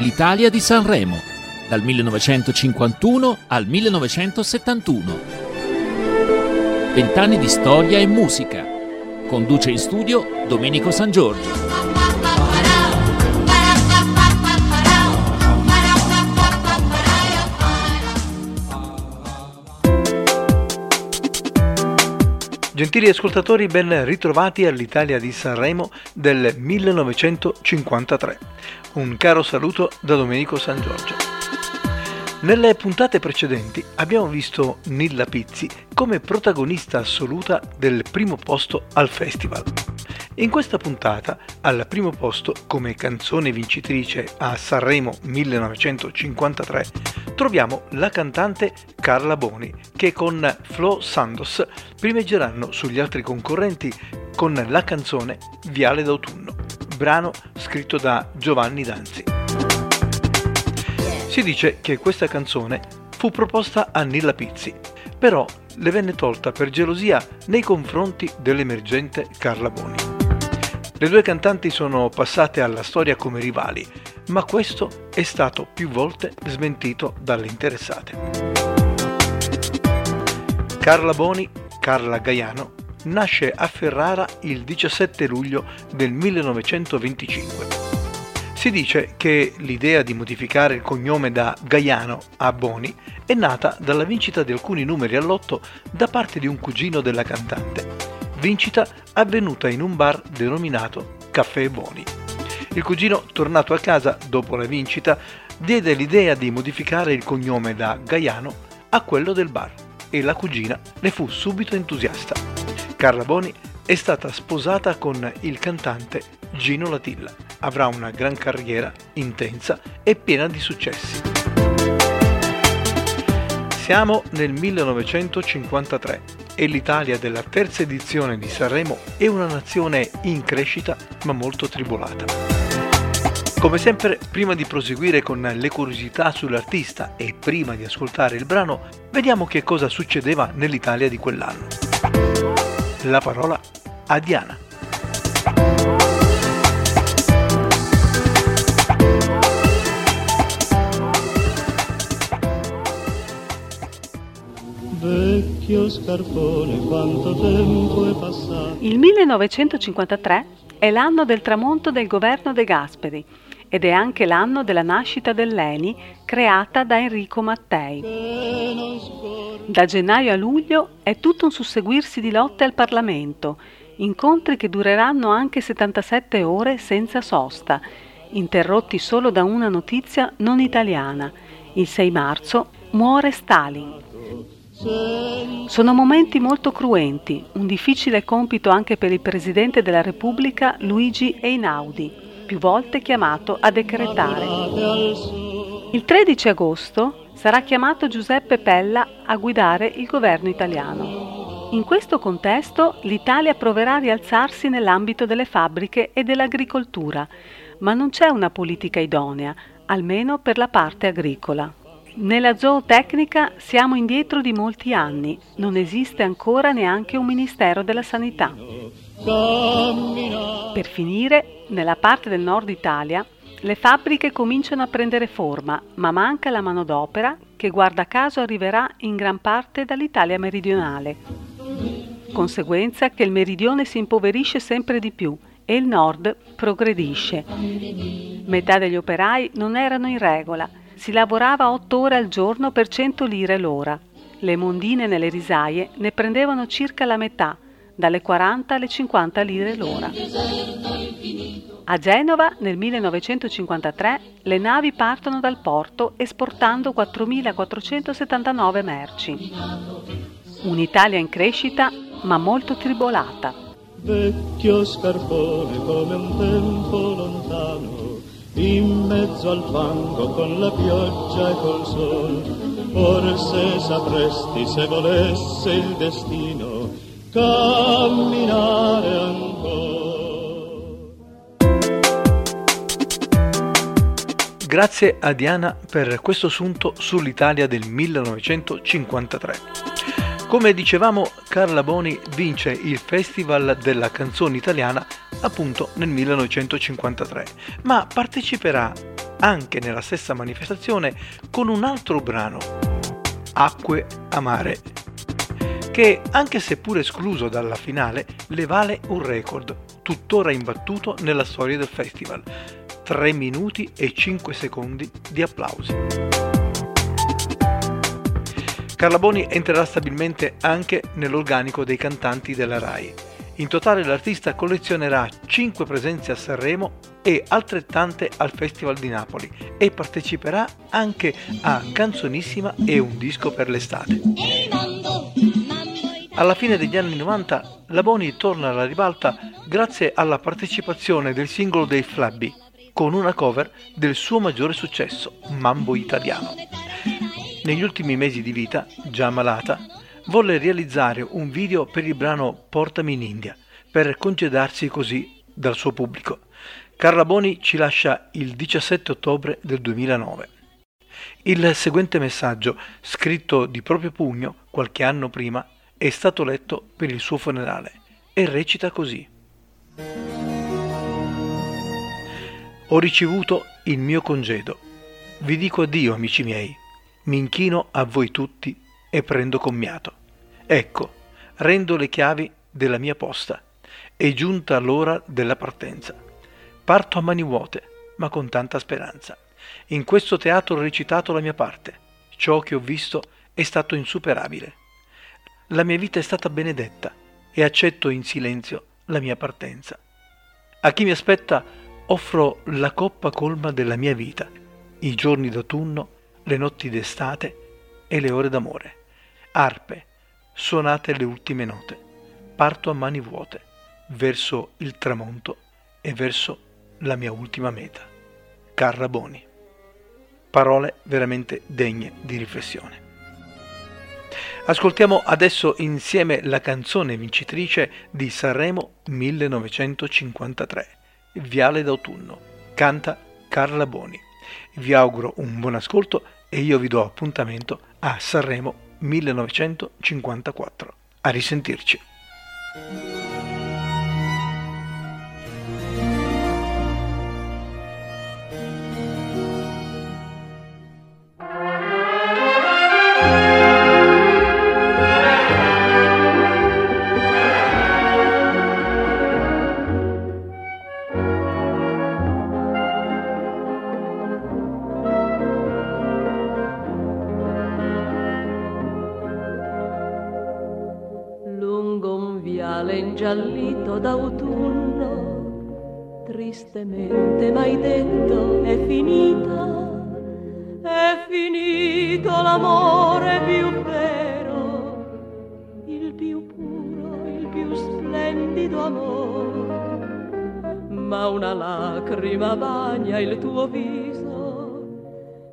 L'Italia di Sanremo, dal 1951 al 1971. Vent'anni di storia e musica. Conduce in studio Domenico San Giorgio. Gentili ascoltatori, ben ritrovati all'Italia di Sanremo del 1953. Un caro saluto da Domenico San Giorgio. Nelle puntate precedenti abbiamo visto Nilla Pizzi come protagonista assoluta del primo posto al festival. In questa puntata, al primo posto come canzone vincitrice a Sanremo 1953, troviamo la cantante Carla Boni, che con Flo Sandos primeggeranno sugli altri concorrenti con la canzone Viale d'autunno, brano scritto da Giovanni Danzi. Si dice che questa canzone fu proposta a Nilla Pizzi, però le venne tolta per gelosia nei confronti dell'emergente Carla Boni. Le due cantanti sono passate alla storia come rivali, ma questo è stato più volte smentito dalle interessate. Carla Boni, Carla Gaiano, nasce a Ferrara il 17 luglio del 1925. Si dice che l'idea di modificare il cognome da Gaiano a Boni è nata dalla vincita di alcuni numeri all'otto da parte di un cugino della cantante vincita avvenuta in un bar denominato Caffè Boni. Il cugino, tornato a casa dopo la vincita, diede l'idea di modificare il cognome da Gaiano a quello del bar e la cugina ne fu subito entusiasta. Carla Boni è stata sposata con il cantante Gino Latilla. Avrà una gran carriera intensa e piena di successi. Siamo nel 1953 e l'Italia della terza edizione di Sanremo è una nazione in crescita ma molto tribolata. Come sempre, prima di proseguire con le curiosità sull'artista e prima di ascoltare il brano, vediamo che cosa succedeva nell'Italia di quell'anno. La parola a Diana. Vecchio scarpone, quanto tempo è passato. Il 1953 è l'anno del tramonto del governo De Gasperi ed è anche l'anno della nascita dell'ENI creata da Enrico Mattei. Da gennaio a luglio è tutto un susseguirsi di lotte al Parlamento, incontri che dureranno anche 77 ore senza sosta, interrotti solo da una notizia non italiana. Il 6 marzo muore Stalin. Sono momenti molto cruenti, un difficile compito anche per il Presidente della Repubblica Luigi Einaudi, più volte chiamato a decretare. Il 13 agosto sarà chiamato Giuseppe Pella a guidare il governo italiano. In questo contesto l'Italia proverà a rialzarsi nell'ambito delle fabbriche e dell'agricoltura, ma non c'è una politica idonea, almeno per la parte agricola. Nella zootecnica siamo indietro di molti anni, non esiste ancora neanche un Ministero della Sanità. Per finire, nella parte del nord Italia, le fabbriche cominciano a prendere forma, ma manca la manodopera che guarda caso arriverà in gran parte dall'Italia meridionale. Conseguenza che il meridione si impoverisce sempre di più e il nord progredisce. Metà degli operai non erano in regola si lavorava otto ore al giorno per 100 lire l'ora. Le mondine nelle risaie ne prendevano circa la metà, dalle 40 alle 50 lire l'ora. A Genova nel 1953 le navi partono dal porto esportando 4.479 merci. Un'Italia in crescita ma molto tribolata. Vecchio scarpone come un tempo lontano in mezzo al fango con la pioggia e col sol. Forse sapresti se volesse il destino camminare ancora. Grazie a Diana per questo assunto sull'Italia del 1953. Come dicevamo, Carla Boni vince il Festival della canzone italiana appunto nel 1953, ma parteciperà anche nella stessa manifestazione con un altro brano, Acque Amare, che anche se pur escluso dalla finale le vale un record, tuttora imbattuto nella storia del festival, 3 minuti e 5 secondi di applausi. Carla Boni entrerà stabilmente anche nell'organico dei cantanti della RAI. In totale l'artista collezionerà 5 presenze a Sanremo e altrettante al Festival di Napoli e parteciperà anche a Canzonissima e un disco per l'estate. Alla fine degli anni 90 la Boni torna alla ribalta grazie alla partecipazione del singolo dei Flabby con una cover del suo maggiore successo, Mambo Italiano. Negli ultimi mesi di vita, già malata, volle realizzare un video per il brano Portami in India, per congedarsi così dal suo pubblico. Carla Boni ci lascia il 17 ottobre del 2009. Il seguente messaggio, scritto di proprio pugno qualche anno prima, è stato letto per il suo funerale e recita così. Ho ricevuto il mio congedo. Vi dico addio, amici miei. Mi inchino a voi tutti e prendo commiato. Ecco, rendo le chiavi della mia posta. È giunta l'ora della partenza. Parto a mani vuote, ma con tanta speranza. In questo teatro ho recitato la mia parte. Ciò che ho visto è stato insuperabile. La mia vita è stata benedetta e accetto in silenzio la mia partenza. A chi mi aspetta offro la coppa colma della mia vita, i giorni d'autunno, le notti d'estate e le ore d'amore. Arpe, suonate le ultime note. Parto a mani vuote, verso il tramonto e verso la mia ultima meta. Carra Boni. Parole veramente degne di riflessione. Ascoltiamo adesso insieme la canzone vincitrice di Sanremo 1953. Viale d'autunno. Canta Carla Boni. Vi auguro un buon ascolto e io vi do appuntamento a Sanremo 1954. A risentirci. Ingiallito d'autunno, tristemente m'hai detto è finita, è finito l'amore più vero, il più puro, il più splendido amore. Ma una lacrima bagna il tuo viso,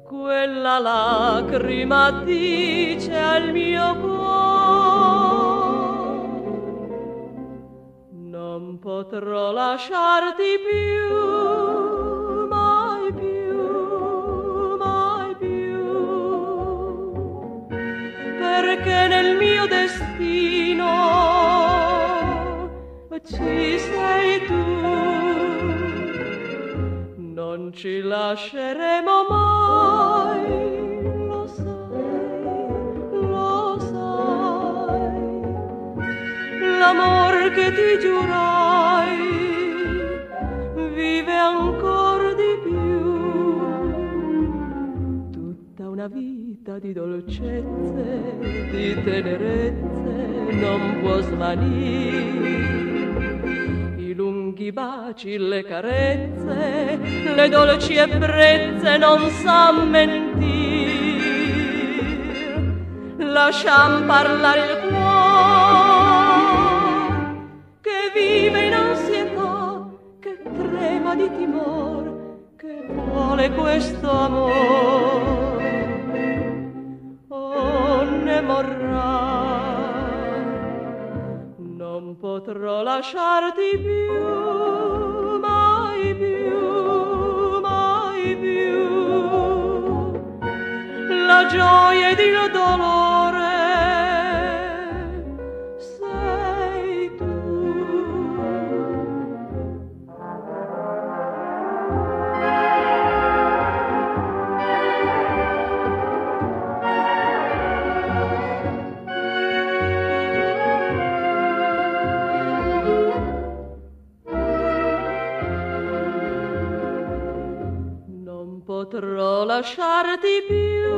quella lacrima dice al mio cuore potrò lasciarti più, mai più, mai più, perché nel mio destino ci sei tu, non ci lasceremo mai. l'amor che ti giurai vita di dolcezze, di tenerezze non può svanire. I lunghi baci, le carezze, le dolci ebbrezze non sa mentire. Lasciam parlare il cuore vive in ansietà, che trema di timore, che vuole questo amore. Morrà, non potrò lasciarti più, mai più, mai più. La gioia ed il dolore lasciarti più,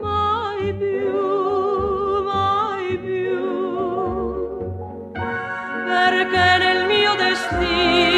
mai più, mai più, perché nel mio destino